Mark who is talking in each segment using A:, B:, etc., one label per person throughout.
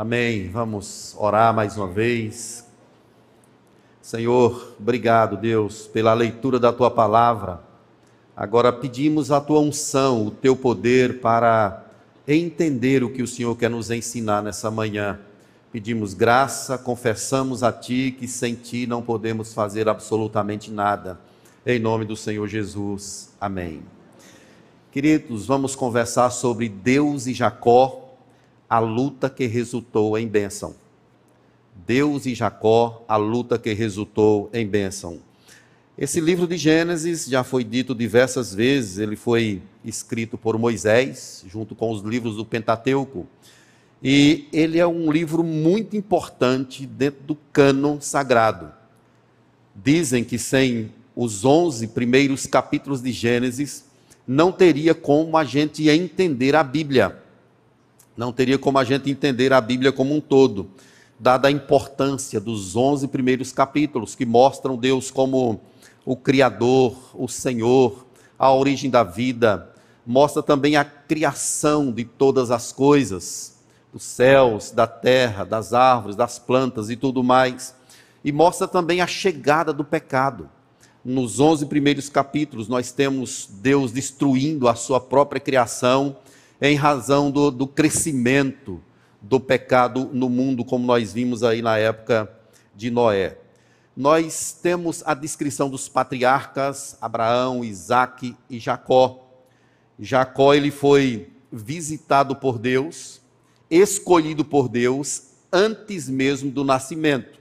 A: Amém. Vamos orar mais uma vez. Senhor, obrigado, Deus, pela leitura da tua palavra. Agora pedimos a tua unção, o teu poder para entender o que o Senhor quer nos ensinar nessa manhã. Pedimos graça, confessamos a ti que sem ti não podemos fazer absolutamente nada. Em nome do Senhor Jesus. Amém. Queridos, vamos conversar sobre Deus e Jacó a luta que resultou em bênção. Deus e Jacó, a luta que resultou em bênção. Esse livro de Gênesis já foi dito diversas vezes, ele foi escrito por Moisés, junto com os livros do Pentateuco. E ele é um livro muito importante dentro do cânon sagrado. Dizem que sem os 11 primeiros capítulos de Gênesis, não teria como a gente entender a Bíblia não teria como a gente entender a Bíblia como um todo, dada a importância dos 11 primeiros capítulos, que mostram Deus como o Criador, o Senhor, a origem da vida, mostra também a criação de todas as coisas, dos céus, da terra, das árvores, das plantas e tudo mais, e mostra também a chegada do pecado. Nos 11 primeiros capítulos, nós temos Deus destruindo a sua própria criação em razão do, do crescimento do pecado no mundo, como nós vimos aí na época de Noé. Nós temos a descrição dos patriarcas Abraão, Isaac e Jacó. Jacó ele foi visitado por Deus, escolhido por Deus antes mesmo do nascimento.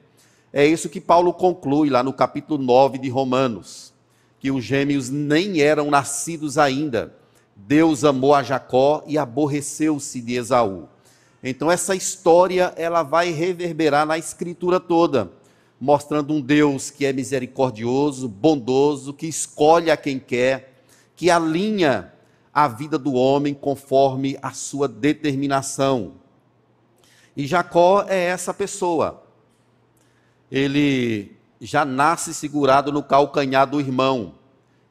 A: É isso que Paulo conclui lá no capítulo 9 de Romanos, que os gêmeos nem eram nascidos ainda, Deus amou a Jacó e aborreceu-se de Esaú. Então essa história ela vai reverberar na escritura toda, mostrando um Deus que é misericordioso, bondoso, que escolhe a quem quer, que alinha a vida do homem conforme a sua determinação. E Jacó é essa pessoa. Ele já nasce segurado no calcanhar do irmão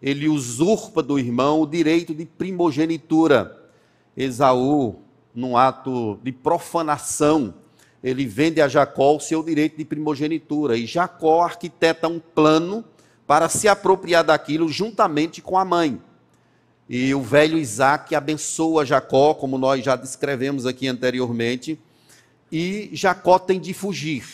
A: ele usurpa do irmão o direito de primogenitura. Esaú, num ato de profanação, ele vende a Jacó o seu direito de primogenitura. E Jacó arquiteta um plano para se apropriar daquilo juntamente com a mãe. E o velho Isaac abençoa Jacó, como nós já descrevemos aqui anteriormente, e Jacó tem de fugir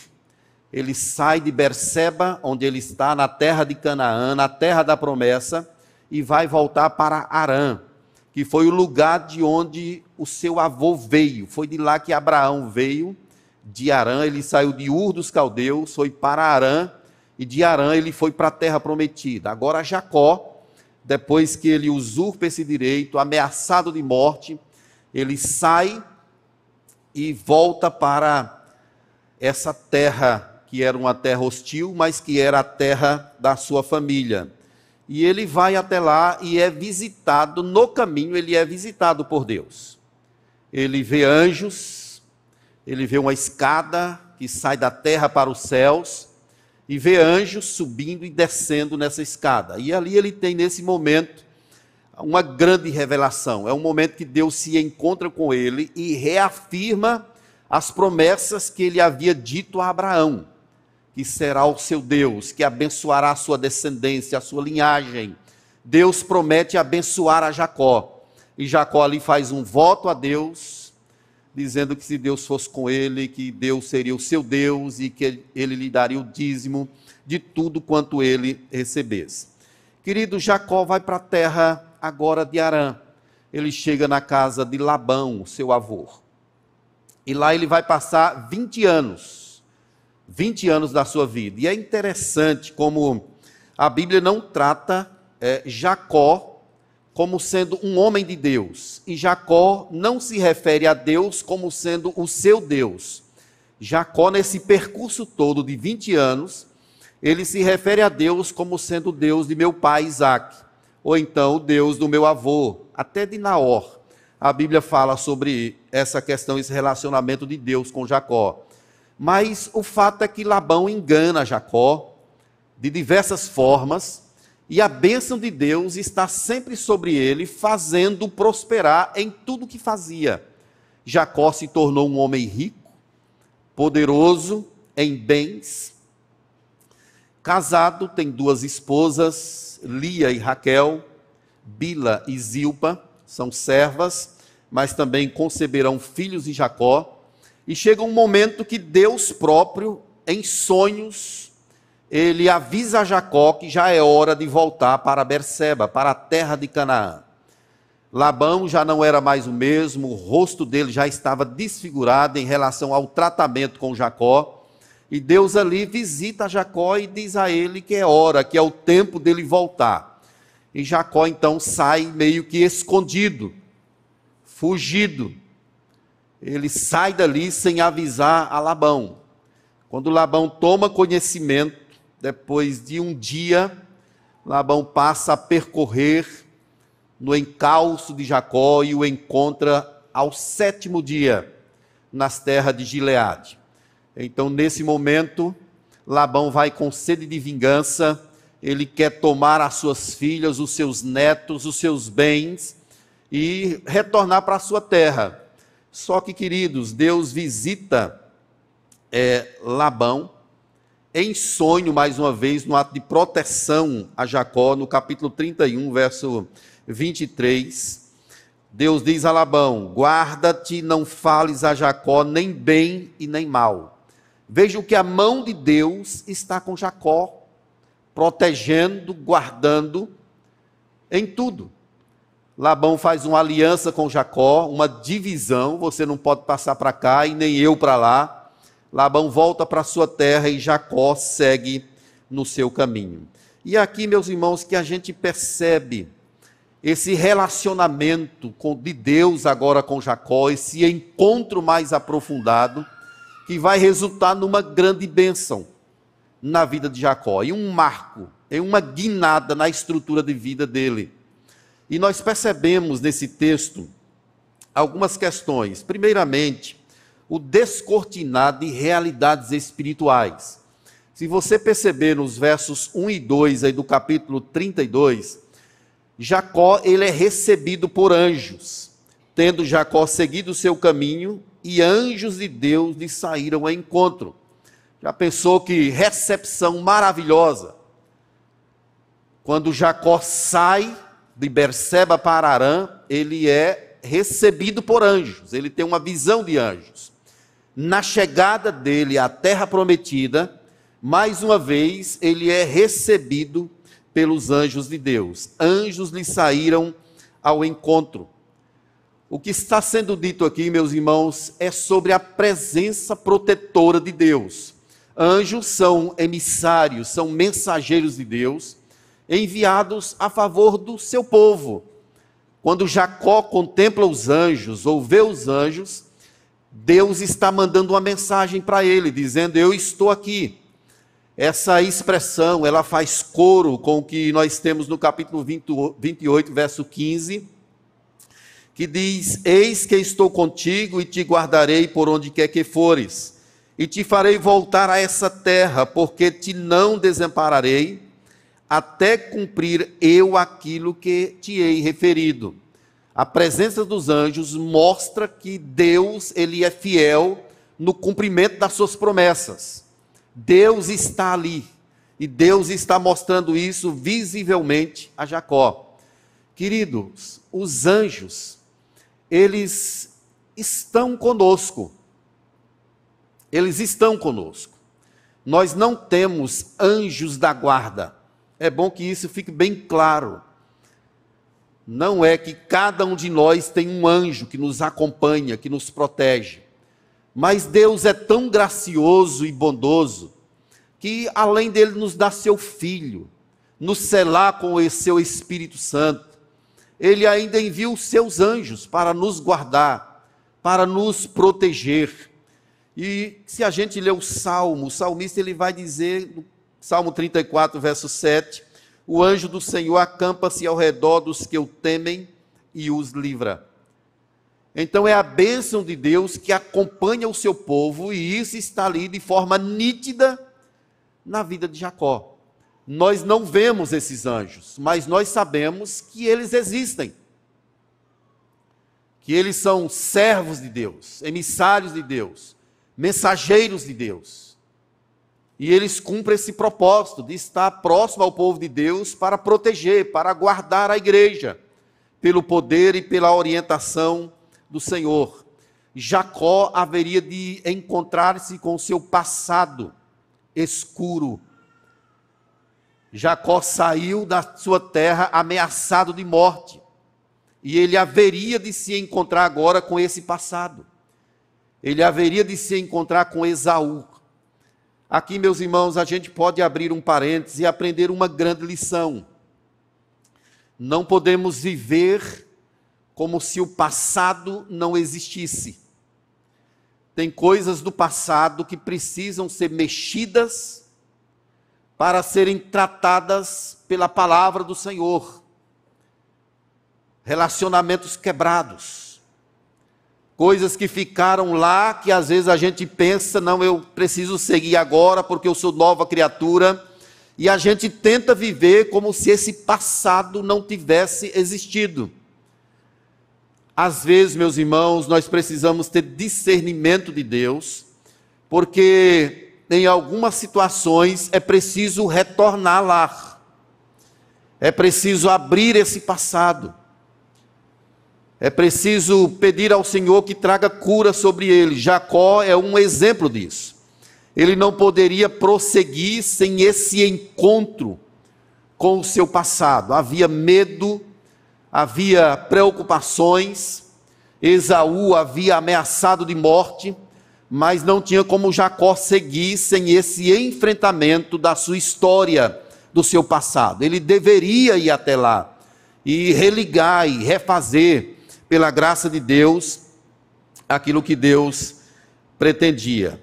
A: ele sai de Berseba, onde ele está, na terra de Canaã, na terra da promessa, e vai voltar para Arã, que foi o lugar de onde o seu avô veio. Foi de lá que Abraão veio, de Arã, ele saiu de Ur dos Caldeus, foi para Arã, e de Arã ele foi para a terra prometida. Agora Jacó, depois que ele usurpa esse direito, ameaçado de morte, ele sai e volta para essa terra que era uma terra hostil, mas que era a terra da sua família. E ele vai até lá e é visitado, no caminho, ele é visitado por Deus. Ele vê anjos, ele vê uma escada que sai da terra para os céus, e vê anjos subindo e descendo nessa escada. E ali ele tem, nesse momento, uma grande revelação. É um momento que Deus se encontra com ele e reafirma as promessas que ele havia dito a Abraão que será o seu Deus, que abençoará a sua descendência, a sua linhagem. Deus promete abençoar a Jacó. E Jacó ali faz um voto a Deus, dizendo que se Deus fosse com ele, que Deus seria o seu Deus e que ele lhe daria o dízimo de tudo quanto ele recebesse. Querido, Jacó vai para a terra agora de Arã. Ele chega na casa de Labão, seu avô. E lá ele vai passar 20 anos 20 anos da sua vida. E é interessante como a Bíblia não trata é, Jacó como sendo um homem de Deus. E Jacó não se refere a Deus como sendo o seu Deus. Jacó, nesse percurso todo de 20 anos, ele se refere a Deus como sendo o Deus de meu pai Isaac, ou então o Deus do meu avô, até de Naor. A Bíblia fala sobre essa questão, esse relacionamento de Deus com Jacó. Mas o fato é que Labão engana Jacó de diversas formas, e a bênção de Deus está sempre sobre ele, fazendo prosperar em tudo que fazia. Jacó se tornou um homem rico, poderoso em bens, casado, tem duas esposas, Lia e Raquel, Bila e Zilpa, são servas, mas também conceberão filhos de Jacó. E chega um momento que Deus próprio, em sonhos, ele avisa a Jacó que já é hora de voltar para Berseba, para a terra de Canaã. Labão já não era mais o mesmo, o rosto dele já estava desfigurado em relação ao tratamento com Jacó. E Deus ali visita Jacó e diz a ele que é hora, que é o tempo dele voltar. E Jacó então sai meio que escondido, fugido. Ele sai dali sem avisar a Labão. Quando Labão toma conhecimento, depois de um dia, Labão passa a percorrer no encalço de Jacó e o encontra ao sétimo dia nas terras de Gileade. Então, nesse momento, Labão vai com sede de vingança, ele quer tomar as suas filhas, os seus netos, os seus bens e retornar para a sua terra. Só que, queridos, Deus visita é, Labão em sonho, mais uma vez, no ato de proteção a Jacó, no capítulo 31, verso 23, Deus diz a Labão: Guarda-te, não fales a Jacó nem bem e nem mal. Veja que a mão de Deus está com Jacó, protegendo, guardando em tudo. Labão faz uma aliança com Jacó, uma divisão, você não pode passar para cá e nem eu para lá. Labão volta para sua terra e Jacó segue no seu caminho. E aqui, meus irmãos, que a gente percebe esse relacionamento de Deus agora com Jacó, esse encontro mais aprofundado, que vai resultar numa grande bênção na vida de Jacó, e um marco, em uma guinada na estrutura de vida dele. E nós percebemos nesse texto algumas questões. Primeiramente, o descortinar de realidades espirituais. Se você perceber nos versos 1 e 2 aí do capítulo 32, Jacó ele é recebido por anjos, tendo Jacó seguido o seu caminho e anjos de Deus lhe saíram ao encontro. Já pensou que recepção maravilhosa? Quando Jacó sai de Berseba para Arã, ele é recebido por anjos, ele tem uma visão de anjos. Na chegada dele à terra prometida, mais uma vez ele é recebido pelos anjos de Deus. Anjos lhe saíram ao encontro. O que está sendo dito aqui, meus irmãos, é sobre a presença protetora de Deus. Anjos são emissários, são mensageiros de Deus, enviados a favor do seu povo. Quando Jacó contempla os anjos ou vê os anjos, Deus está mandando uma mensagem para ele, dizendo: Eu estou aqui. Essa expressão, ela faz coro com o que nós temos no capítulo 28, verso 15, que diz: Eis que estou contigo e te guardarei por onde quer que fores, e te farei voltar a essa terra, porque te não desampararei, até cumprir eu aquilo que te hei referido. A presença dos anjos mostra que Deus, ele é fiel no cumprimento das suas promessas. Deus está ali. E Deus está mostrando isso visivelmente a Jacó. Queridos, os anjos, eles estão conosco. Eles estão conosco. Nós não temos anjos da guarda. É bom que isso fique bem claro. Não é que cada um de nós tem um anjo que nos acompanha, que nos protege. Mas Deus é tão gracioso e bondoso que, além dele nos dar seu Filho, nos selar com o seu Espírito Santo, ele ainda envia os seus anjos para nos guardar, para nos proteger. E se a gente ler o Salmo, o salmista ele vai dizer, Salmo 34, verso 7, o anjo do Senhor acampa-se ao redor dos que o temem e os livra. Então é a bênção de Deus que acompanha o seu povo, e isso está ali de forma nítida na vida de Jacó. Nós não vemos esses anjos, mas nós sabemos que eles existem. Que eles são servos de Deus, emissários de Deus, mensageiros de Deus. E eles cumprem esse propósito de estar próximo ao povo de Deus para proteger, para guardar a igreja, pelo poder e pela orientação do Senhor. Jacó haveria de encontrar-se com seu passado escuro. Jacó saiu da sua terra ameaçado de morte. E ele haveria de se encontrar agora com esse passado. Ele haveria de se encontrar com Esaú. Aqui, meus irmãos, a gente pode abrir um parênteses e aprender uma grande lição. Não podemos viver como se o passado não existisse. Tem coisas do passado que precisam ser mexidas para serem tratadas pela palavra do Senhor. Relacionamentos quebrados, coisas que ficaram lá que às vezes a gente pensa, não, eu preciso seguir agora porque eu sou nova criatura, e a gente tenta viver como se esse passado não tivesse existido. Às vezes, meus irmãos, nós precisamos ter discernimento de Deus, porque em algumas situações é preciso retornar lá. É preciso abrir esse passado. É preciso pedir ao Senhor que traga cura sobre ele. Jacó é um exemplo disso. Ele não poderia prosseguir sem esse encontro com o seu passado. Havia medo havia preocupações, Esaú havia ameaçado de morte, mas não tinha como Jacó seguir sem esse enfrentamento da sua história, do seu passado. Ele deveria ir até lá e religar e refazer, pela graça de Deus, aquilo que Deus pretendia.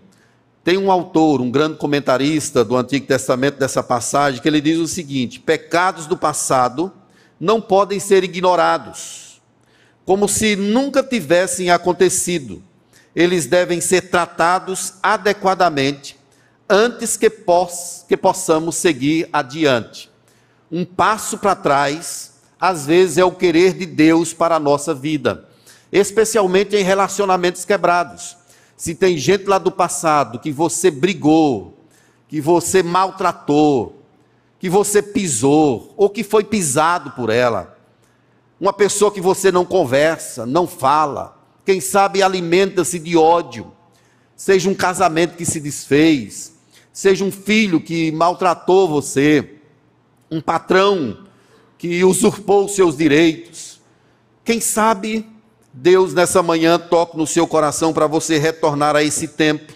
A: Tem um autor, um grande comentarista do Antigo Testamento dessa passagem, que ele diz o seguinte: pecados do passado não podem ser ignorados, como se nunca tivessem acontecido. Eles devem ser tratados adequadamente antes que, poss que possamos seguir adiante. Um passo para trás, às vezes, é o querer de Deus para a nossa vida, especialmente em relacionamentos quebrados. Se tem gente lá do passado que você brigou, que você maltratou, que você pisou ou que foi pisado por ela. Uma pessoa que você não conversa, não fala, quem sabe alimenta-se de ódio. Seja um casamento que se desfez, seja um filho que maltratou você, um patrão que usurpou seus direitos. Quem sabe Deus nessa manhã toque no seu coração para você retornar a esse tempo,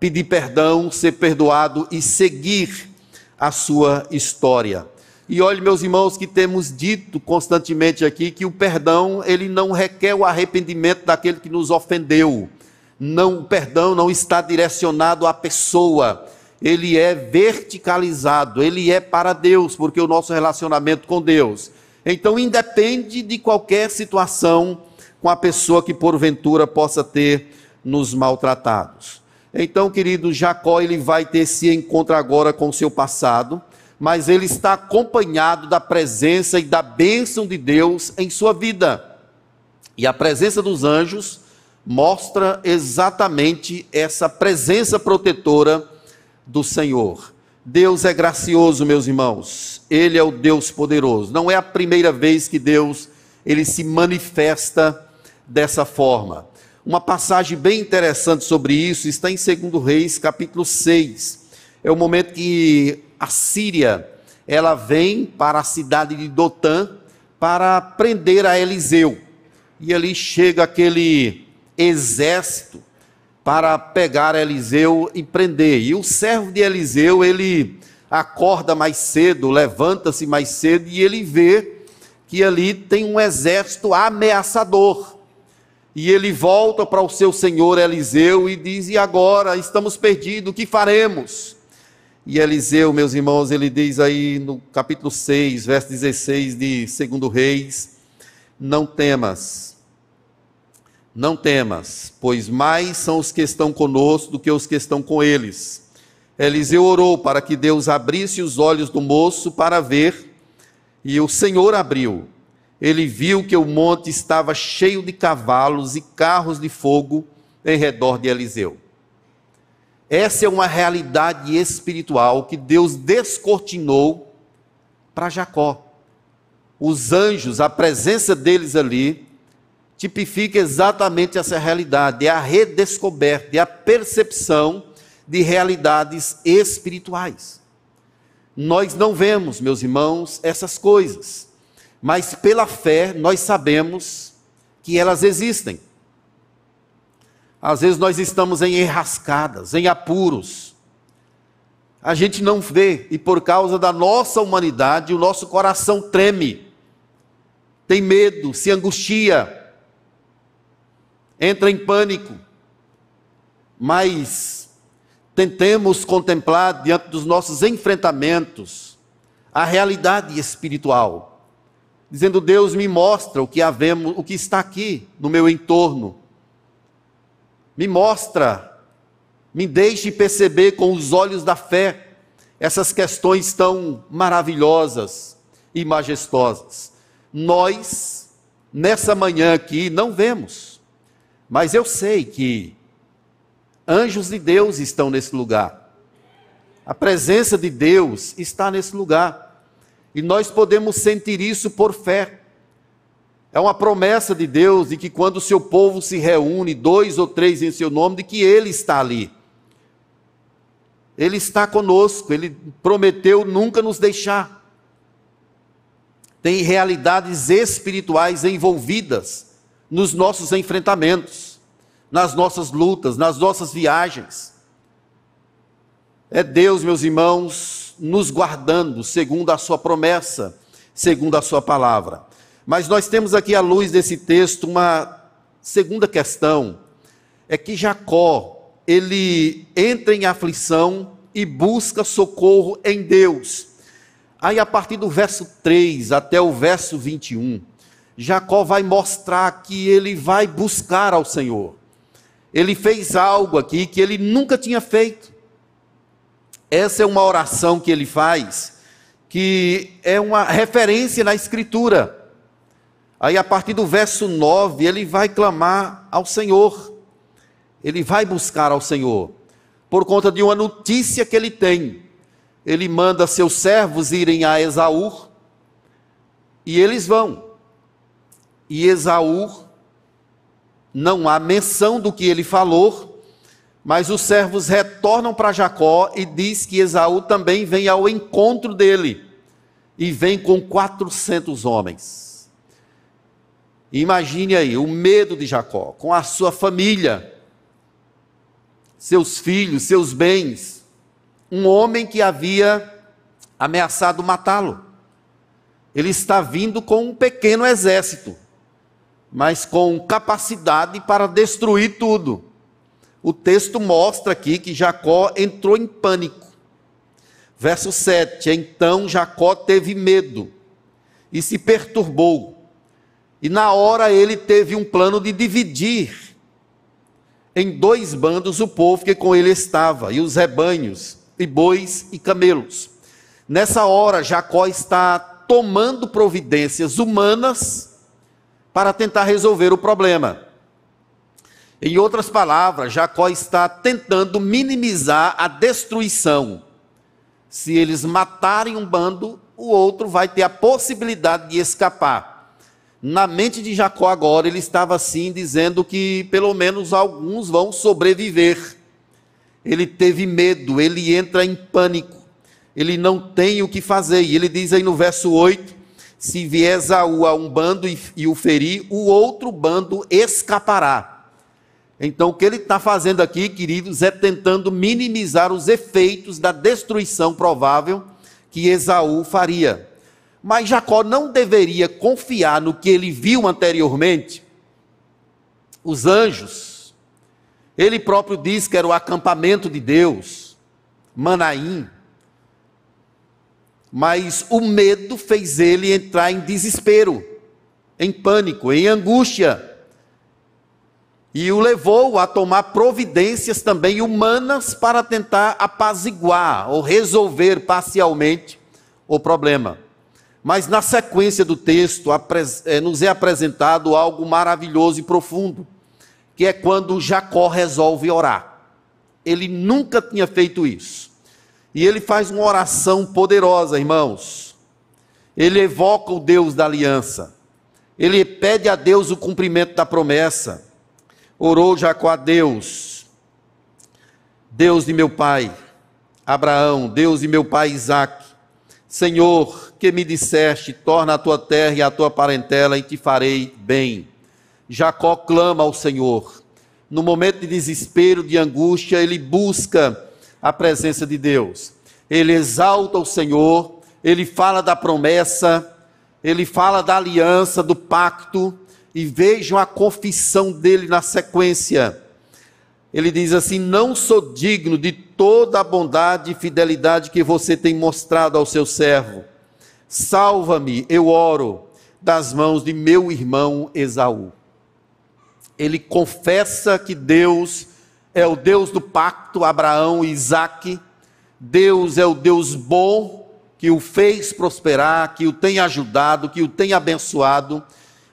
A: pedir perdão, ser perdoado e seguir a sua história. E olhe, meus irmãos, que temos dito constantemente aqui que o perdão, ele não requer o arrependimento daquele que nos ofendeu. Não, o perdão não está direcionado à pessoa. Ele é verticalizado, ele é para Deus, porque o nosso relacionamento com Deus. Então, independe de qualquer situação com a pessoa que porventura possa ter nos maltratados. Então, querido, Jacó ele vai ter esse encontro agora com o seu passado, mas ele está acompanhado da presença e da bênção de Deus em sua vida. E a presença dos anjos mostra exatamente essa presença protetora do Senhor. Deus é gracioso, meus irmãos. Ele é o Deus poderoso. Não é a primeira vez que Deus ele se manifesta dessa forma. Uma passagem bem interessante sobre isso está em 2 Reis, capítulo 6. É o momento que a Síria, ela vem para a cidade de Dotã para prender a Eliseu. E ali chega aquele exército para pegar Eliseu e prender. E o servo de Eliseu, ele acorda mais cedo, levanta-se mais cedo e ele vê que ali tem um exército ameaçador. E ele volta para o seu senhor Eliseu e diz: E agora estamos perdidos, o que faremos? E Eliseu, meus irmãos, ele diz aí no capítulo 6, verso 16 de 2 Reis: Não temas, não temas, pois mais são os que estão conosco do que os que estão com eles. Eliseu orou para que Deus abrisse os olhos do moço para ver, e o Senhor abriu ele viu que o monte estava cheio de cavalos e carros de fogo em redor de Eliseu. Essa é uma realidade espiritual que Deus descortinou para Jacó. Os anjos, a presença deles ali, tipifica exatamente essa realidade, é a redescoberta, é a percepção de realidades espirituais. Nós não vemos, meus irmãos, essas coisas, mas pela fé nós sabemos que elas existem. Às vezes nós estamos em enrascadas, em apuros. A gente não vê e por causa da nossa humanidade o nosso coração treme, tem medo, se angustia, entra em pânico. Mas tentemos contemplar diante dos nossos enfrentamentos a realidade espiritual, dizendo: Deus me mostra o que havemos, o que está aqui no meu entorno me mostra, me deixe perceber com os olhos da fé essas questões tão maravilhosas e majestosas. Nós, nessa manhã aqui, não vemos, mas eu sei que anjos de Deus estão nesse lugar. A presença de Deus está nesse lugar. E nós podemos sentir isso por fé. É uma promessa de Deus de que quando o seu povo se reúne, dois ou três em seu nome, de que Ele está ali. Ele está conosco, Ele prometeu nunca nos deixar. Tem realidades espirituais envolvidas nos nossos enfrentamentos, nas nossas lutas, nas nossas viagens. É Deus, meus irmãos, nos guardando segundo a Sua promessa, segundo a Sua palavra. Mas nós temos aqui, à luz desse texto, uma segunda questão: é que Jacó, ele entra em aflição e busca socorro em Deus. Aí, a partir do verso 3 até o verso 21, Jacó vai mostrar que ele vai buscar ao Senhor. Ele fez algo aqui que ele nunca tinha feito. Essa é uma oração que ele faz, que é uma referência na Escritura. Aí, a partir do verso 9, ele vai clamar ao Senhor, ele vai buscar ao Senhor, por conta de uma notícia que ele tem. Ele manda seus servos irem a Esaú, e eles vão. E Esaú, não há menção do que ele falou, mas os servos retornam para Jacó e diz que Esaú também vem ao encontro dele, e vem com 400 homens. Imagine aí o medo de Jacó com a sua família, seus filhos, seus bens. Um homem que havia ameaçado matá-lo. Ele está vindo com um pequeno exército, mas com capacidade para destruir tudo. O texto mostra aqui que Jacó entrou em pânico. Verso 7: Então Jacó teve medo e se perturbou e na hora ele teve um plano de dividir em dois bandos o povo que com ele estava, e os rebanhos, e bois e camelos. Nessa hora, Jacó está tomando providências humanas para tentar resolver o problema. Em outras palavras, Jacó está tentando minimizar a destruição. Se eles matarem um bando, o outro vai ter a possibilidade de escapar. Na mente de Jacó agora, ele estava assim, dizendo que pelo menos alguns vão sobreviver. Ele teve medo, ele entra em pânico, ele não tem o que fazer. E ele diz aí no verso 8: se vier Esaú a um bando e, e o ferir, o outro bando escapará. Então, o que ele está fazendo aqui, queridos, é tentando minimizar os efeitos da destruição provável que Esaú faria. Mas Jacó não deveria confiar no que ele viu anteriormente. Os anjos. Ele próprio diz que era o acampamento de Deus, Manaim. Mas o medo fez ele entrar em desespero, em pânico, em angústia. E o levou a tomar providências também humanas para tentar apaziguar ou resolver parcialmente o problema. Mas na sequência do texto é, nos é apresentado algo maravilhoso e profundo, que é quando Jacó resolve orar. ele nunca tinha feito isso. E ele faz uma oração poderosa, irmãos. Ele evoca o Deus da aliança. Ele pede a Deus o cumprimento da promessa. Orou Jacó a Deus, Deus de meu pai, Abraão, Deus de meu pai Isaque. Senhor, que me disseste, torna a tua terra e a tua parentela e te farei bem. Jacó clama ao Senhor. No momento de desespero, de angústia, ele busca a presença de Deus. Ele exalta o Senhor, ele fala da promessa, ele fala da aliança, do pacto, e vejam a confissão dele na sequência. Ele diz assim: Não sou digno de toda a bondade e fidelidade que você tem mostrado ao seu servo. Salva-me, eu oro, das mãos de meu irmão Esaú. Ele confessa que Deus é o Deus do pacto, Abraão e Isaque. Deus é o Deus bom, que o fez prosperar, que o tem ajudado, que o tem abençoado.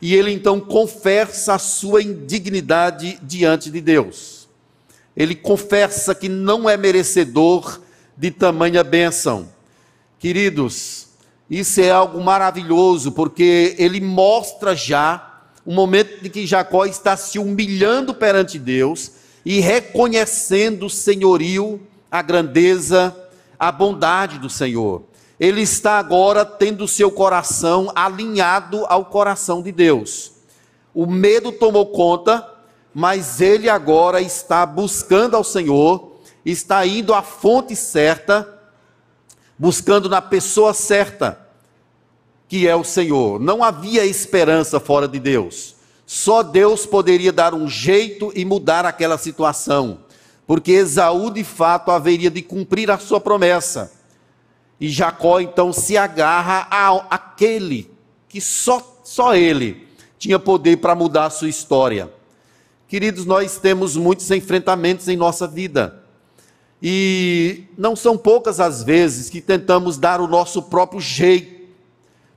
A: E ele então confessa a sua indignidade diante de Deus. Ele confessa que não é merecedor de tamanha bênção. Queridos, isso é algo maravilhoso, porque ele mostra já o momento de que Jacó está se humilhando perante Deus e reconhecendo o senhorio, a grandeza, a bondade do Senhor. Ele está agora tendo seu coração alinhado ao coração de Deus. O medo tomou conta, mas ele agora está buscando ao Senhor, está indo à fonte certa, buscando na pessoa certa, que é o Senhor. Não havia esperança fora de Deus. Só Deus poderia dar um jeito e mudar aquela situação, porque Esaú de fato haveria de cumprir a sua promessa. E Jacó então se agarra àquele que só, só ele tinha poder para mudar a sua história. Queridos, nós temos muitos enfrentamentos em nossa vida. E não são poucas as vezes que tentamos dar o nosso próprio jeito,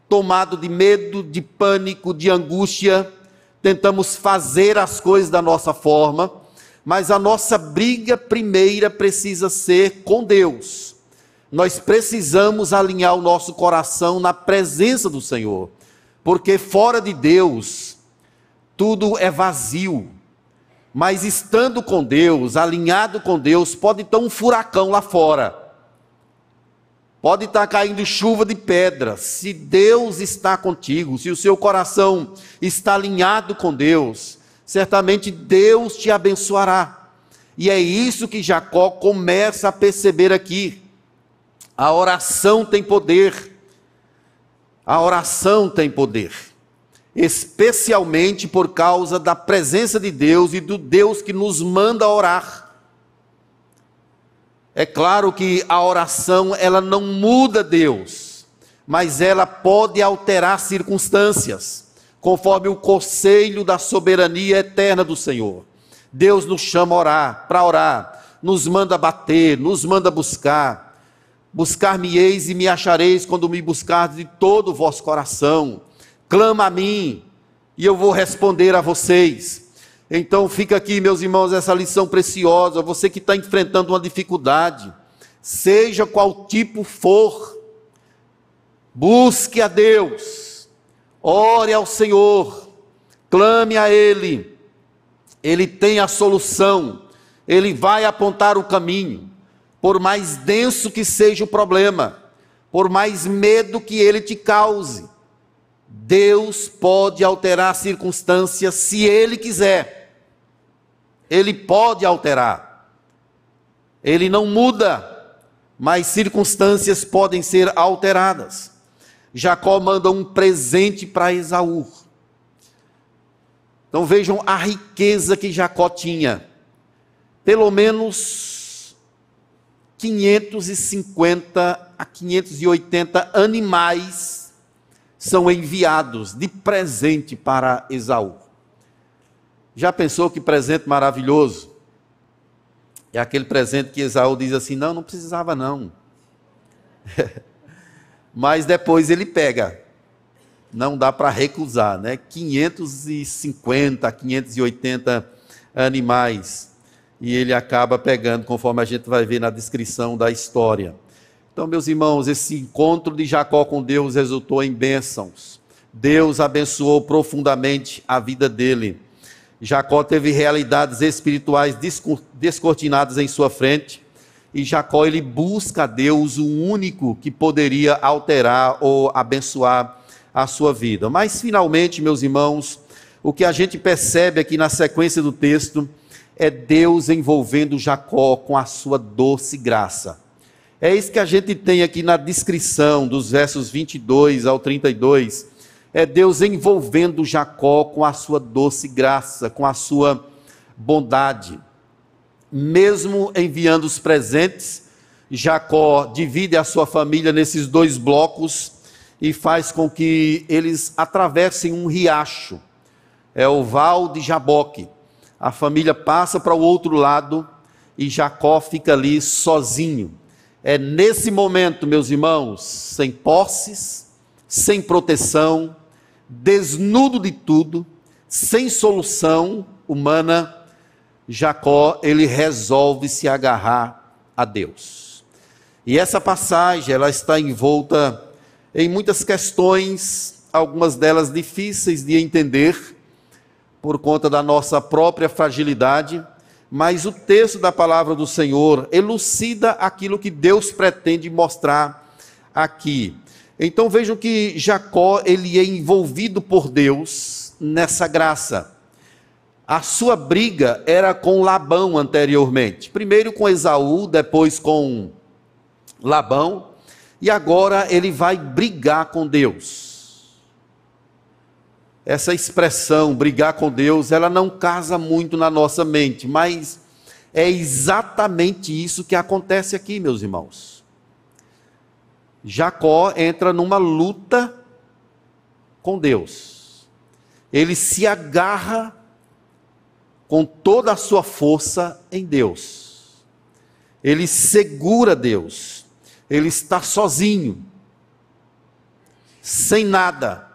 A: tomado de medo, de pânico, de angústia, tentamos fazer as coisas da nossa forma, mas a nossa briga primeira precisa ser com Deus. Nós precisamos alinhar o nosso coração na presença do Senhor, porque fora de Deus, tudo é vazio. Mas estando com Deus, alinhado com Deus, pode ter um furacão lá fora Pode estar caindo chuva de pedras. Se Deus está contigo, se o seu coração está alinhado com Deus, certamente Deus te abençoará. E é isso que Jacó começa a perceber aqui. A oração tem poder. A oração tem poder. Especialmente por causa da presença de Deus e do Deus que nos manda orar. É claro que a oração ela não muda Deus, mas ela pode alterar circunstâncias, conforme o conselho da soberania eterna do Senhor. Deus nos chama a orar, para orar, nos manda bater, nos manda buscar. Buscar-me-eis e me achareis quando me buscardes de todo o vosso coração. Clama a mim e eu vou responder a vocês. Então fica aqui, meus irmãos, essa lição preciosa. Você que está enfrentando uma dificuldade, seja qual tipo for, busque a Deus, ore ao Senhor, clame a Ele. Ele tem a solução, Ele vai apontar o caminho. Por mais denso que seja o problema, por mais medo que ele te cause, Deus pode alterar circunstâncias se Ele quiser ele pode alterar. Ele não muda, mas circunstâncias podem ser alteradas. Jacó manda um presente para Esaú. Então vejam a riqueza que Jacó tinha. Pelo menos 550 a 580 animais são enviados de presente para Esaú. Já pensou que presente maravilhoso? É aquele presente que Esaú diz assim: não, não precisava não. Mas depois ele pega. Não dá para recusar, né? 550, 580 animais. e ele acaba pegando, conforme a gente vai ver na descrição da história. Então, meus irmãos, esse encontro de Jacó com Deus resultou em bênçãos. Deus abençoou profundamente a vida dele. Jacó teve realidades espirituais descortinadas em sua frente. E Jacó ele busca a Deus, o único que poderia alterar ou abençoar a sua vida. Mas finalmente, meus irmãos, o que a gente percebe aqui na sequência do texto é Deus envolvendo Jacó com a sua doce graça. É isso que a gente tem aqui na descrição dos versos 22 ao 32. É Deus envolvendo Jacó com a sua doce graça, com a sua bondade. Mesmo enviando os presentes, Jacó divide a sua família nesses dois blocos e faz com que eles atravessem um riacho. É o Val de Jaboque. A família passa para o outro lado e Jacó fica ali sozinho é nesse momento, meus irmãos, sem posses, sem proteção, desnudo de tudo, sem solução humana, Jacó, ele resolve se agarrar a Deus. E essa passagem, ela está envolta em muitas questões, algumas delas difíceis de entender, por conta da nossa própria fragilidade, mas o texto da palavra do Senhor elucida aquilo que Deus pretende mostrar aqui. Então vejam que Jacó ele é envolvido por Deus nessa graça. A sua briga era com Labão anteriormente. Primeiro com Esaú, depois com Labão, e agora ele vai brigar com Deus essa expressão, brigar com Deus, ela não casa muito na nossa mente, mas é exatamente isso que acontece aqui, meus irmãos. Jacó entra numa luta com Deus. Ele se agarra com toda a sua força em Deus. Ele segura Deus. Ele está sozinho, sem nada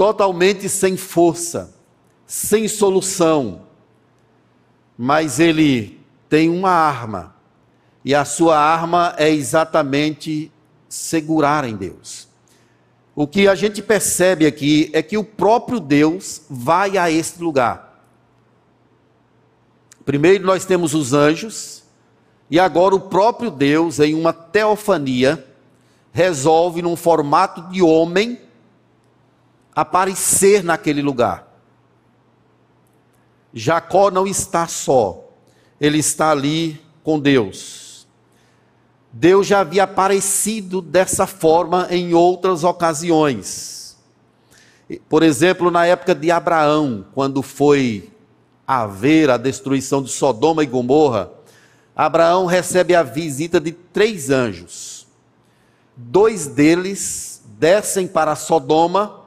A: totalmente sem força, sem solução. Mas ele tem uma arma, e a sua arma é exatamente segurar em Deus. O que a gente percebe aqui é que o próprio Deus vai a este lugar. Primeiro nós temos os anjos, e agora o próprio Deus, em uma teofania, resolve, num formato de homem, aparecer naquele lugar. Jacó não está só, ele está ali com Deus. Deus já havia aparecido dessa forma em outras ocasiões. Por exemplo, na época de Abraão, quando foi haver a destruição de Sodoma e Gomorra, Abraão recebe a visita de três anjos. Dois deles descem para Sodoma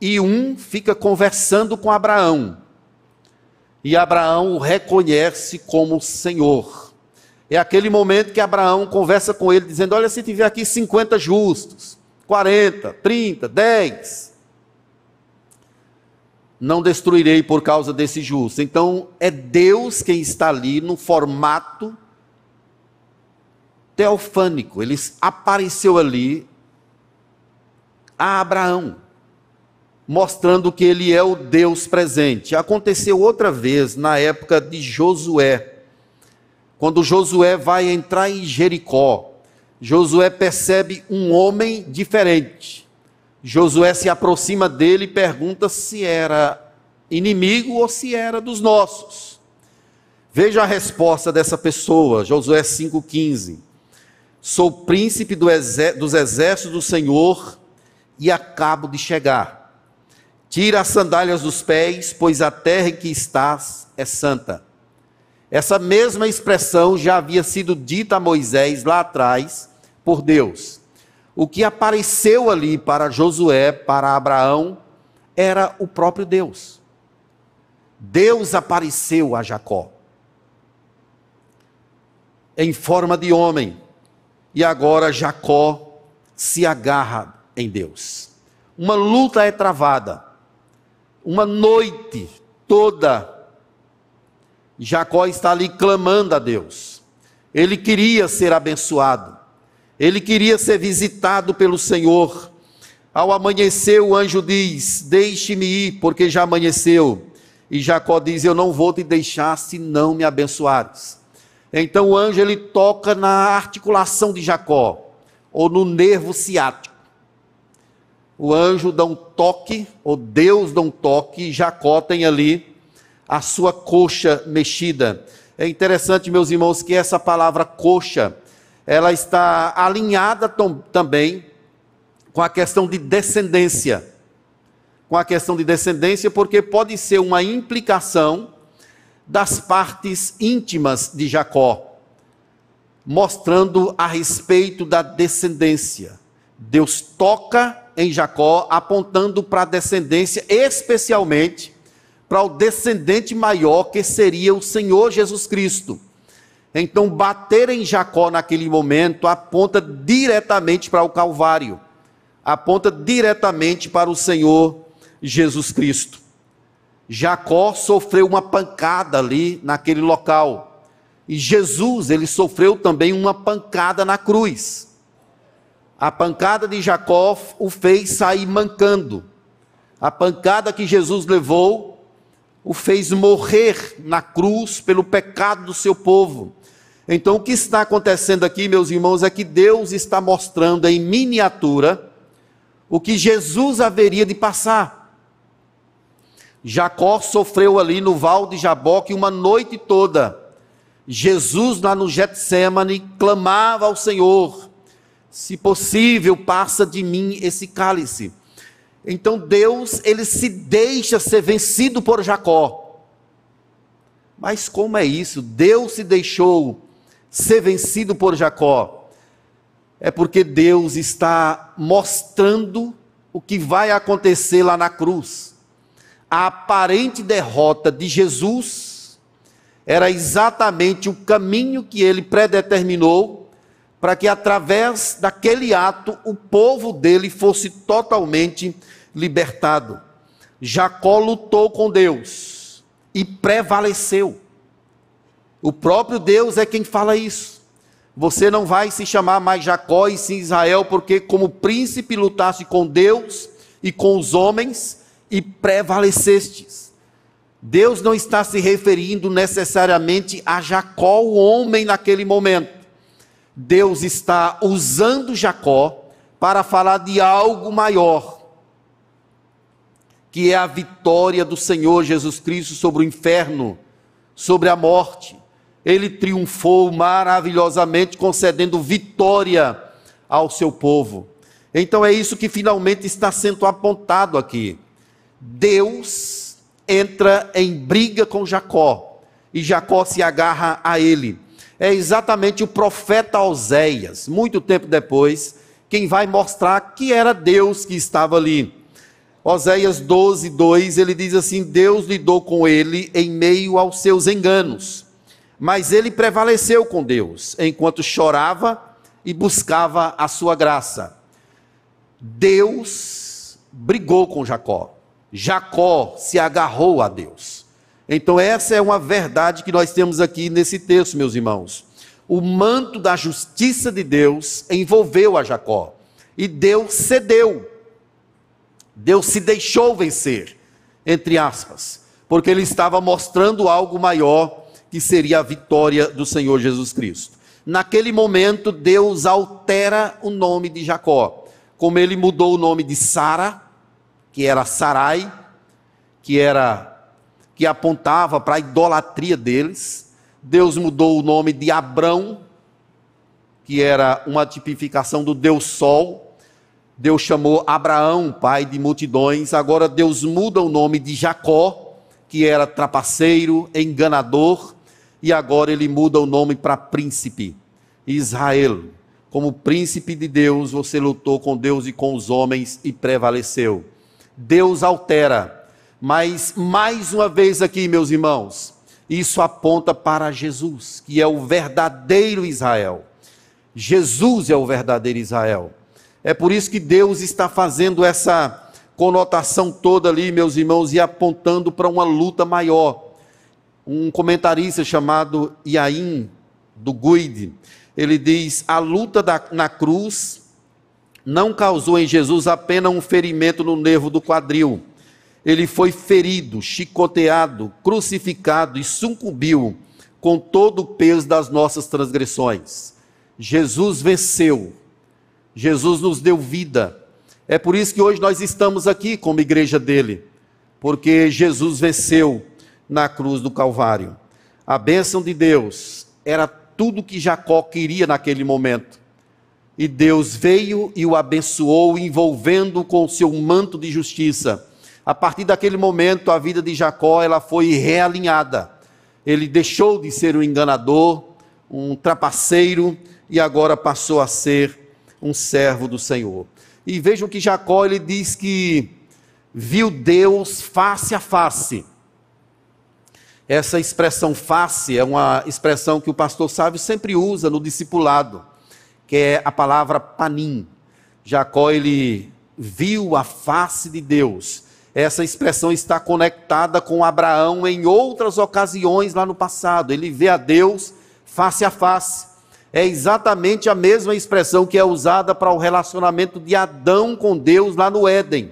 A: e um fica conversando com Abraão. E Abraão o reconhece como Senhor. É aquele momento que Abraão conversa com ele, dizendo: Olha, se tiver aqui 50 justos, 40, 30, 10, não destruirei por causa desse justo. Então, é Deus quem está ali no formato teofânico. Ele apareceu ali a Abraão mostrando que ele é o Deus presente. Aconteceu outra vez na época de Josué. Quando Josué vai entrar em Jericó, Josué percebe um homem diferente. Josué se aproxima dele e pergunta se era inimigo ou se era dos nossos. Veja a resposta dessa pessoa, Josué 5,15. Sou príncipe do dos exércitos do Senhor e acabo de chegar. Tira as sandálias dos pés, pois a terra em que estás é santa. Essa mesma expressão já havia sido dita a Moisés lá atrás por Deus. O que apareceu ali para Josué, para Abraão, era o próprio Deus. Deus apareceu a Jacó em forma de homem, e agora Jacó se agarra em Deus. Uma luta é travada uma noite toda Jacó está ali clamando a Deus. Ele queria ser abençoado. Ele queria ser visitado pelo Senhor. Ao amanhecer, o anjo diz: Deixe-me ir, porque já amanheceu. E Jacó diz: Eu não vou te deixar se não me abençoares. Então o anjo ele toca na articulação de Jacó, ou no nervo ciático. O anjo dá um toque, ou Deus dá um toque, e Jacó tem ali a sua coxa mexida. É interessante, meus irmãos, que essa palavra coxa, ela está alinhada também com a questão de descendência. Com a questão de descendência, porque pode ser uma implicação das partes íntimas de Jacó, mostrando a respeito da descendência. Deus toca em Jacó, apontando para a descendência, especialmente para o descendente maior, que seria o Senhor Jesus Cristo. Então, bater em Jacó naquele momento aponta diretamente para o Calvário, aponta diretamente para o Senhor Jesus Cristo. Jacó sofreu uma pancada ali naquele local. E Jesus, ele sofreu também uma pancada na cruz. A pancada de Jacó o fez sair mancando. A pancada que Jesus levou o fez morrer na cruz pelo pecado do seu povo. Então, o que está acontecendo aqui, meus irmãos, é que Deus está mostrando em miniatura o que Jesus haveria de passar. Jacó sofreu ali no val de Jaboque uma noite toda. Jesus, lá no Getsemane, clamava ao Senhor: Se possível, passa de mim esse cálice. Então Deus, ele se deixa ser vencido por Jacó. Mas como é isso? Deus se deixou ser vencido por Jacó. É porque Deus está mostrando o que vai acontecer lá na cruz a aparente derrota de Jesus era exatamente o caminho que ele predeterminou para que através daquele ato o povo dele fosse totalmente libertado. Jacó lutou com Deus e prevaleceu. O próprio Deus é quem fala isso. Você não vai se chamar mais Jacó e sim Israel, porque como príncipe lutasse com Deus e com os homens, e prevalecestes. Deus não está se referindo necessariamente a Jacó, o homem, naquele momento. Deus está usando Jacó para falar de algo maior, que é a vitória do Senhor Jesus Cristo sobre o inferno, sobre a morte. Ele triunfou maravilhosamente, concedendo vitória ao seu povo. Então é isso que finalmente está sendo apontado aqui. Deus entra em briga com Jacó e Jacó se agarra a ele. É exatamente o profeta Oséias, muito tempo depois, quem vai mostrar que era Deus que estava ali. Oséias 12, 2, ele diz assim: Deus lidou com ele em meio aos seus enganos, mas ele prevaleceu com Deus, enquanto chorava e buscava a sua graça. Deus brigou com Jacó. Jacó se agarrou a Deus. Então, essa é uma verdade que nós temos aqui nesse texto, meus irmãos. O manto da justiça de Deus envolveu a Jacó. E Deus cedeu. Deus se deixou vencer, entre aspas, porque ele estava mostrando algo maior, que seria a vitória do Senhor Jesus Cristo. Naquele momento, Deus altera o nome de Jacó. Como ele mudou o nome de Sara que era Sarai, que era que apontava para a idolatria deles. Deus mudou o nome de Abrão, que era uma tipificação do Deus Sol. Deus chamou Abraão, pai de multidões. Agora Deus muda o nome de Jacó, que era trapaceiro, enganador, e agora ele muda o nome para príncipe. Israel, como príncipe de Deus, você lutou com Deus e com os homens e prevaleceu. Deus altera. Mas, mais uma vez aqui, meus irmãos, isso aponta para Jesus, que é o verdadeiro Israel. Jesus é o verdadeiro Israel. É por isso que Deus está fazendo essa conotação toda ali, meus irmãos, e apontando para uma luta maior. Um comentarista chamado Iain do Guide, ele diz: a luta da, na cruz não causou em Jesus apenas um ferimento no nervo do quadril. Ele foi ferido, chicoteado, crucificado e sucumbiu com todo o peso das nossas transgressões. Jesus venceu. Jesus nos deu vida. É por isso que hoje nós estamos aqui como igreja dele, porque Jesus venceu na cruz do Calvário. A bênção de Deus era tudo que Jacó queria naquele momento. E Deus veio e o abençoou, envolvendo com o seu manto de justiça. A partir daquele momento, a vida de Jacó ela foi realinhada. Ele deixou de ser um enganador, um trapaceiro, e agora passou a ser um servo do Senhor. E vejam que Jacó ele diz que viu Deus face a face. Essa expressão face é uma expressão que o pastor sábio sempre usa no discipulado, que é a palavra panim. Jacó ele viu a face de Deus. Essa expressão está conectada com Abraão em outras ocasiões lá no passado. Ele vê a Deus face a face. É exatamente a mesma expressão que é usada para o relacionamento de Adão com Deus lá no Éden.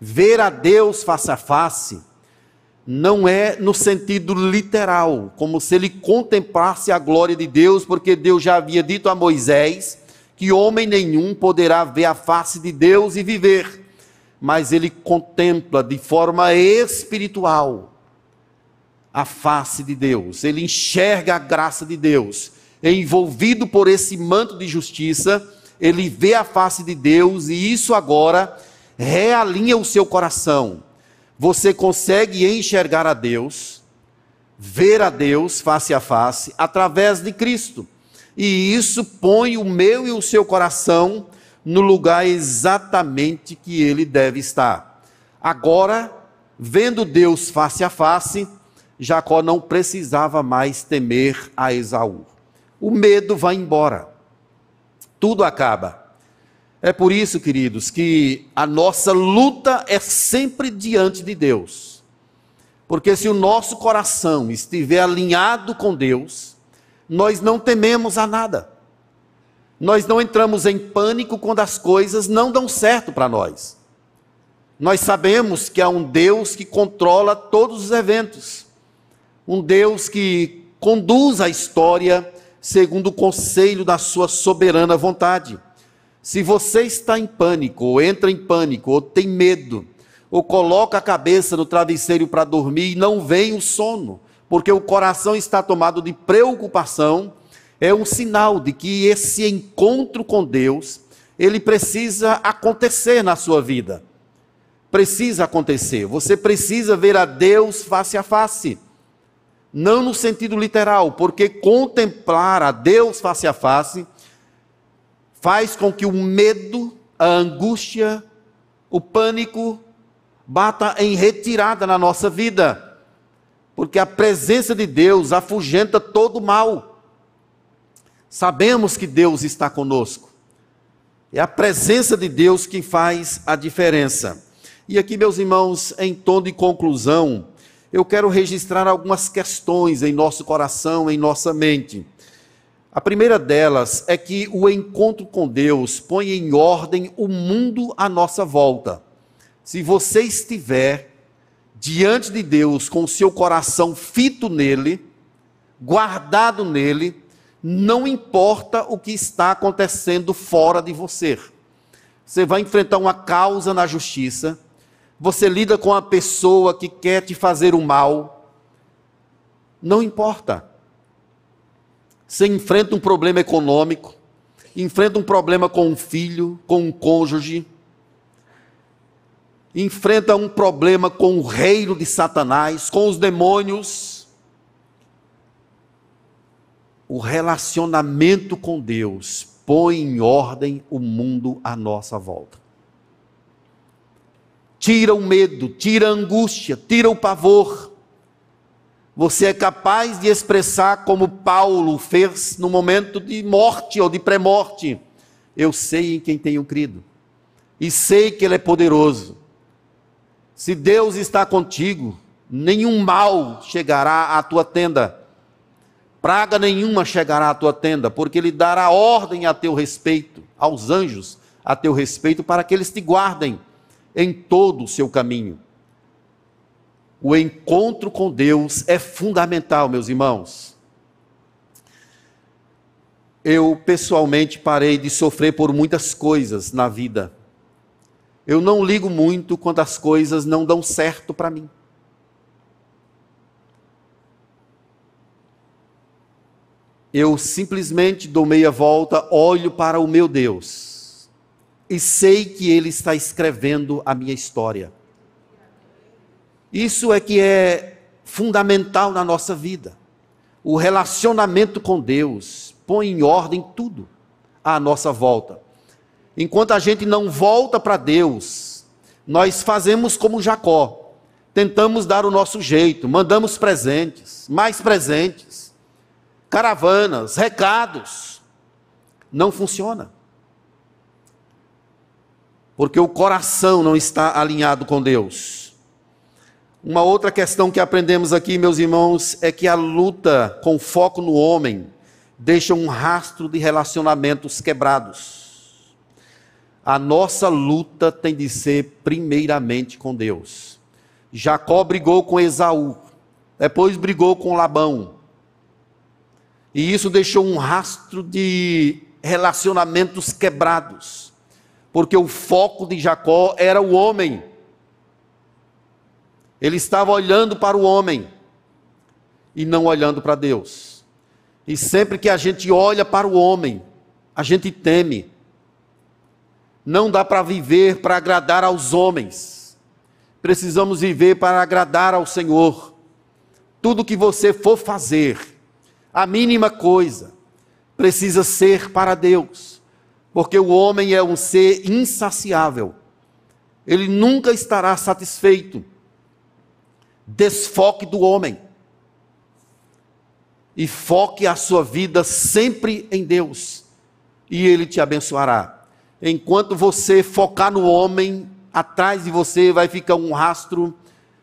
A: Ver a Deus face a face não é no sentido literal, como se ele contemplasse a glória de Deus, porque Deus já havia dito a Moisés que homem nenhum poderá ver a face de Deus e viver, mas ele contempla de forma espiritual a face de Deus, ele enxerga a graça de Deus, envolvido por esse manto de justiça, ele vê a face de Deus e isso agora realinha o seu coração. Você consegue enxergar a Deus, ver a Deus face a face, através de Cristo. E isso põe o meu e o seu coração no lugar exatamente que ele deve estar. Agora, vendo Deus face a face, Jacó não precisava mais temer a Esaú. O medo vai embora. Tudo acaba. É por isso, queridos, que a nossa luta é sempre diante de Deus. Porque se o nosso coração estiver alinhado com Deus, nós não tememos a nada. Nós não entramos em pânico quando as coisas não dão certo para nós. Nós sabemos que há um Deus que controla todos os eventos. Um Deus que conduz a história segundo o conselho da sua soberana vontade. Se você está em pânico, ou entra em pânico, ou tem medo, ou coloca a cabeça no travesseiro para dormir e não vem o sono, porque o coração está tomado de preocupação, é um sinal de que esse encontro com Deus, ele precisa acontecer na sua vida. Precisa acontecer. Você precisa ver a Deus face a face. Não no sentido literal, porque contemplar a Deus face a face faz com que o medo, a angústia, o pânico bata em retirada na nossa vida, porque a presença de Deus afugenta todo o mal. Sabemos que Deus está conosco. É a presença de Deus que faz a diferença. E aqui, meus irmãos, em tom de conclusão, eu quero registrar algumas questões em nosso coração, em nossa mente. A primeira delas é que o encontro com Deus põe em ordem o mundo à nossa volta. Se você estiver diante de Deus com o seu coração fito nele, guardado nele, não importa o que está acontecendo fora de você. Você vai enfrentar uma causa na justiça, você lida com uma pessoa que quer te fazer o mal, não importa. Você enfrenta um problema econômico, enfrenta um problema com um filho, com um cônjuge, enfrenta um problema com o reino de Satanás, com os demônios. O relacionamento com Deus põe em ordem o mundo à nossa volta. Tira o medo, tira a angústia, tira o pavor você é capaz de expressar como Paulo fez no momento de morte ou de pré-morte. Eu sei em quem tenho crido. E sei que Ele é poderoso. Se Deus está contigo, nenhum mal chegará à tua tenda, praga nenhuma chegará à tua tenda, porque ele dará ordem a teu respeito, aos anjos a teu respeito, para que eles te guardem em todo o seu caminho. O encontro com Deus é fundamental, meus irmãos. Eu pessoalmente parei de sofrer por muitas coisas na vida. Eu não ligo muito quando as coisas não dão certo para mim. Eu simplesmente dou meia volta, olho para o meu Deus e sei que Ele está escrevendo a minha história. Isso é que é fundamental na nossa vida. O relacionamento com Deus põe em ordem tudo à nossa volta. Enquanto a gente não volta para Deus, nós fazemos como Jacó. Tentamos dar o nosso jeito, mandamos presentes, mais presentes, caravanas, recados. Não funciona. Porque o coração não está alinhado com Deus. Uma outra questão que aprendemos aqui, meus irmãos, é que a luta com foco no homem deixa um rastro de relacionamentos quebrados. A nossa luta tem de ser primeiramente com Deus. Jacó brigou com Esaú, depois brigou com Labão. E isso deixou um rastro de relacionamentos quebrados, porque o foco de Jacó era o homem. Ele estava olhando para o homem e não olhando para Deus. E sempre que a gente olha para o homem, a gente teme. Não dá para viver para agradar aos homens. Precisamos viver para agradar ao Senhor. Tudo que você for fazer, a mínima coisa, precisa ser para Deus. Porque o homem é um ser insaciável. Ele nunca estará satisfeito desfoque do homem e foque a sua vida sempre em Deus, e Ele te abençoará. Enquanto você focar no homem, atrás de você vai ficar um rastro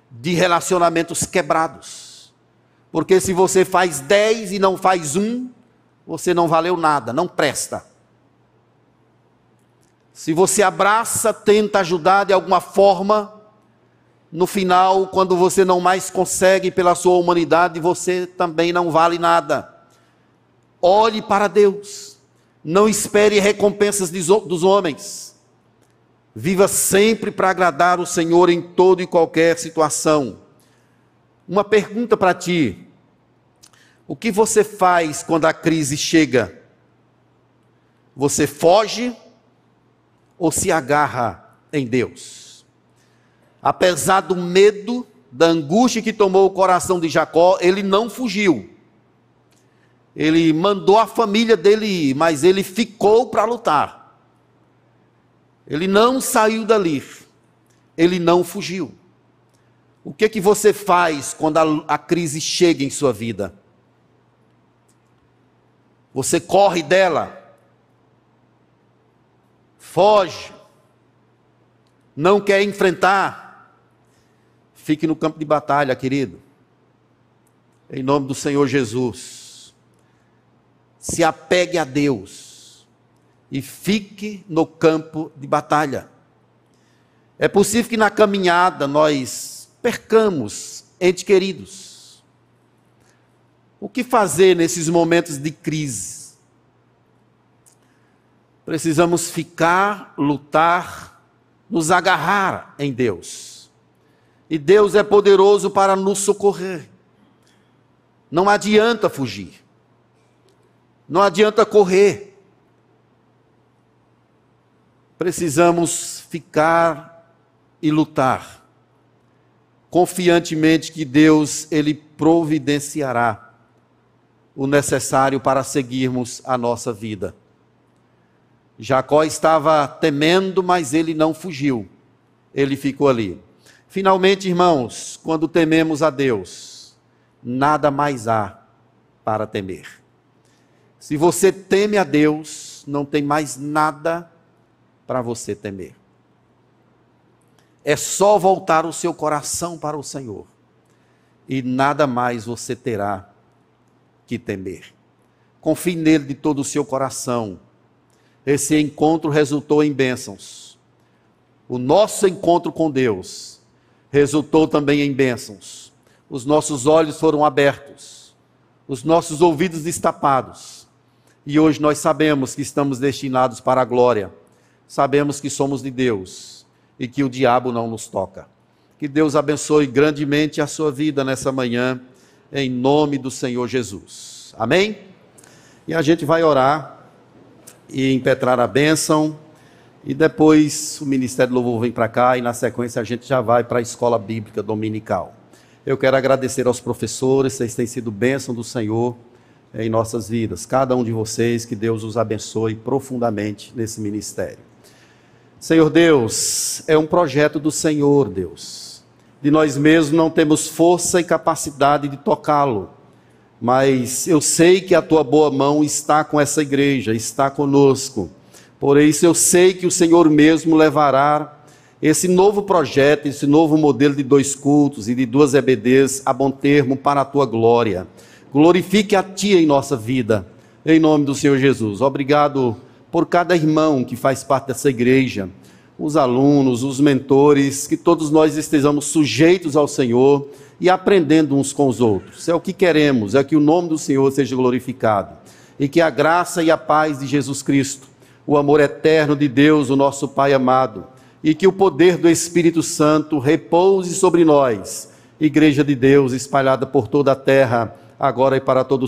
A: de relacionamentos quebrados. Porque se você faz dez e não faz um, você não valeu nada, não presta. Se você abraça, tenta ajudar de alguma forma, no final, quando você não mais consegue pela sua humanidade, você também não vale nada. Olhe para Deus. Não espere recompensas dos homens. Viva sempre para agradar o Senhor em toda e qualquer situação. Uma pergunta para ti: O que você faz quando a crise chega? Você foge ou se agarra em Deus? apesar do medo, da angústia que tomou o coração de Jacó, ele não fugiu. Ele mandou a família dele ir, mas ele ficou para lutar. Ele não saiu dali. Ele não fugiu. O que que você faz quando a, a crise chega em sua vida? Você corre dela? Foge? Não quer enfrentar? Fique no campo de batalha, querido. Em nome do Senhor Jesus. Se apegue a Deus e fique no campo de batalha. É possível que na caminhada nós percamos entes queridos. O que fazer nesses momentos de crise? Precisamos ficar, lutar, nos agarrar em Deus e Deus é poderoso para nos socorrer. Não adianta fugir. Não adianta correr. Precisamos ficar e lutar confiantemente que Deus ele providenciará o necessário para seguirmos a nossa vida. Jacó estava temendo, mas ele não fugiu. Ele ficou ali. Finalmente, irmãos, quando tememos a Deus, nada mais há para temer. Se você teme a Deus, não tem mais nada para você temer. É só voltar o seu coração para o Senhor. e nada mais você terá que temer. Confie nele de todo o seu coração. Esse encontro resultou em bênçãos. O nosso encontro com Deus resultou também em bênçãos. Os nossos olhos foram abertos, os nossos ouvidos destapados. E hoje nós sabemos que estamos destinados para a glória. Sabemos que somos de Deus e que o diabo não nos toca. Que Deus abençoe grandemente a sua vida nessa manhã, em nome do Senhor Jesus. Amém? E a gente vai orar e impetrar a bênção, e depois o Ministério do Louvor vem para cá, e na sequência a gente já vai para a escola bíblica dominical. Eu quero agradecer aos professores, vocês têm sido bênção do Senhor em nossas vidas. Cada um de vocês, que Deus os abençoe profundamente nesse ministério. Senhor Deus, é um projeto do Senhor, Deus de nós mesmos não temos força e capacidade de tocá-lo. Mas eu sei que a tua boa mão está com essa igreja, está conosco. Por isso eu sei que o Senhor mesmo levará esse novo projeto, esse novo modelo de dois cultos e de duas EBDs a bom termo para a tua glória. Glorifique a ti em nossa vida, em nome do Senhor Jesus. Obrigado por cada irmão que faz parte dessa igreja os alunos, os mentores, que todos nós estejamos sujeitos ao Senhor e aprendendo uns com os outros. É o que queremos, é que o nome do Senhor seja glorificado e que a graça e a paz de Jesus Cristo, o amor eterno de Deus, o nosso Pai amado, e que o poder do Espírito Santo repouse sobre nós, Igreja de Deus espalhada por toda a terra, agora e para todos